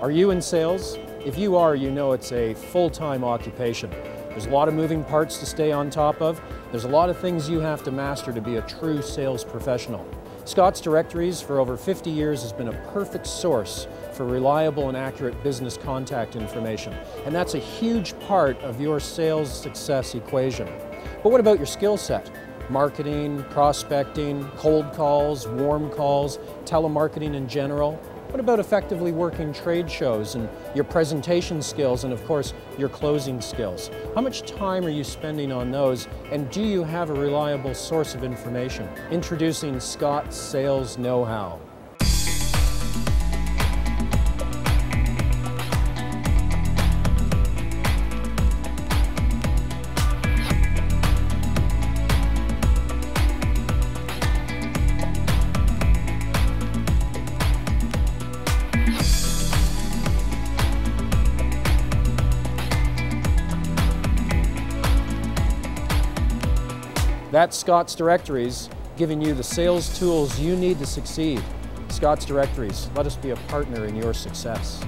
Are you in sales? If you are, you know it's a full-time occupation. There's a lot of moving parts to stay on top of. There's a lot of things you have to master to be a true sales professional. Scott's Directories for over 50 years has been a perfect source for reliable and accurate business contact information. And that's a huge part of your sales success equation. But what about your skill set? Marketing, prospecting, cold calls, warm calls, telemarketing in general. What about effectively working trade shows and your presentation skills and of course your closing skills? How much time are you spending on those and do you have a reliable source of information? Introducing Scott Sales Know-How. That's Scott's Directories, giving you the sales tools you need to succeed. Scott's Directories, let us be a partner in your success.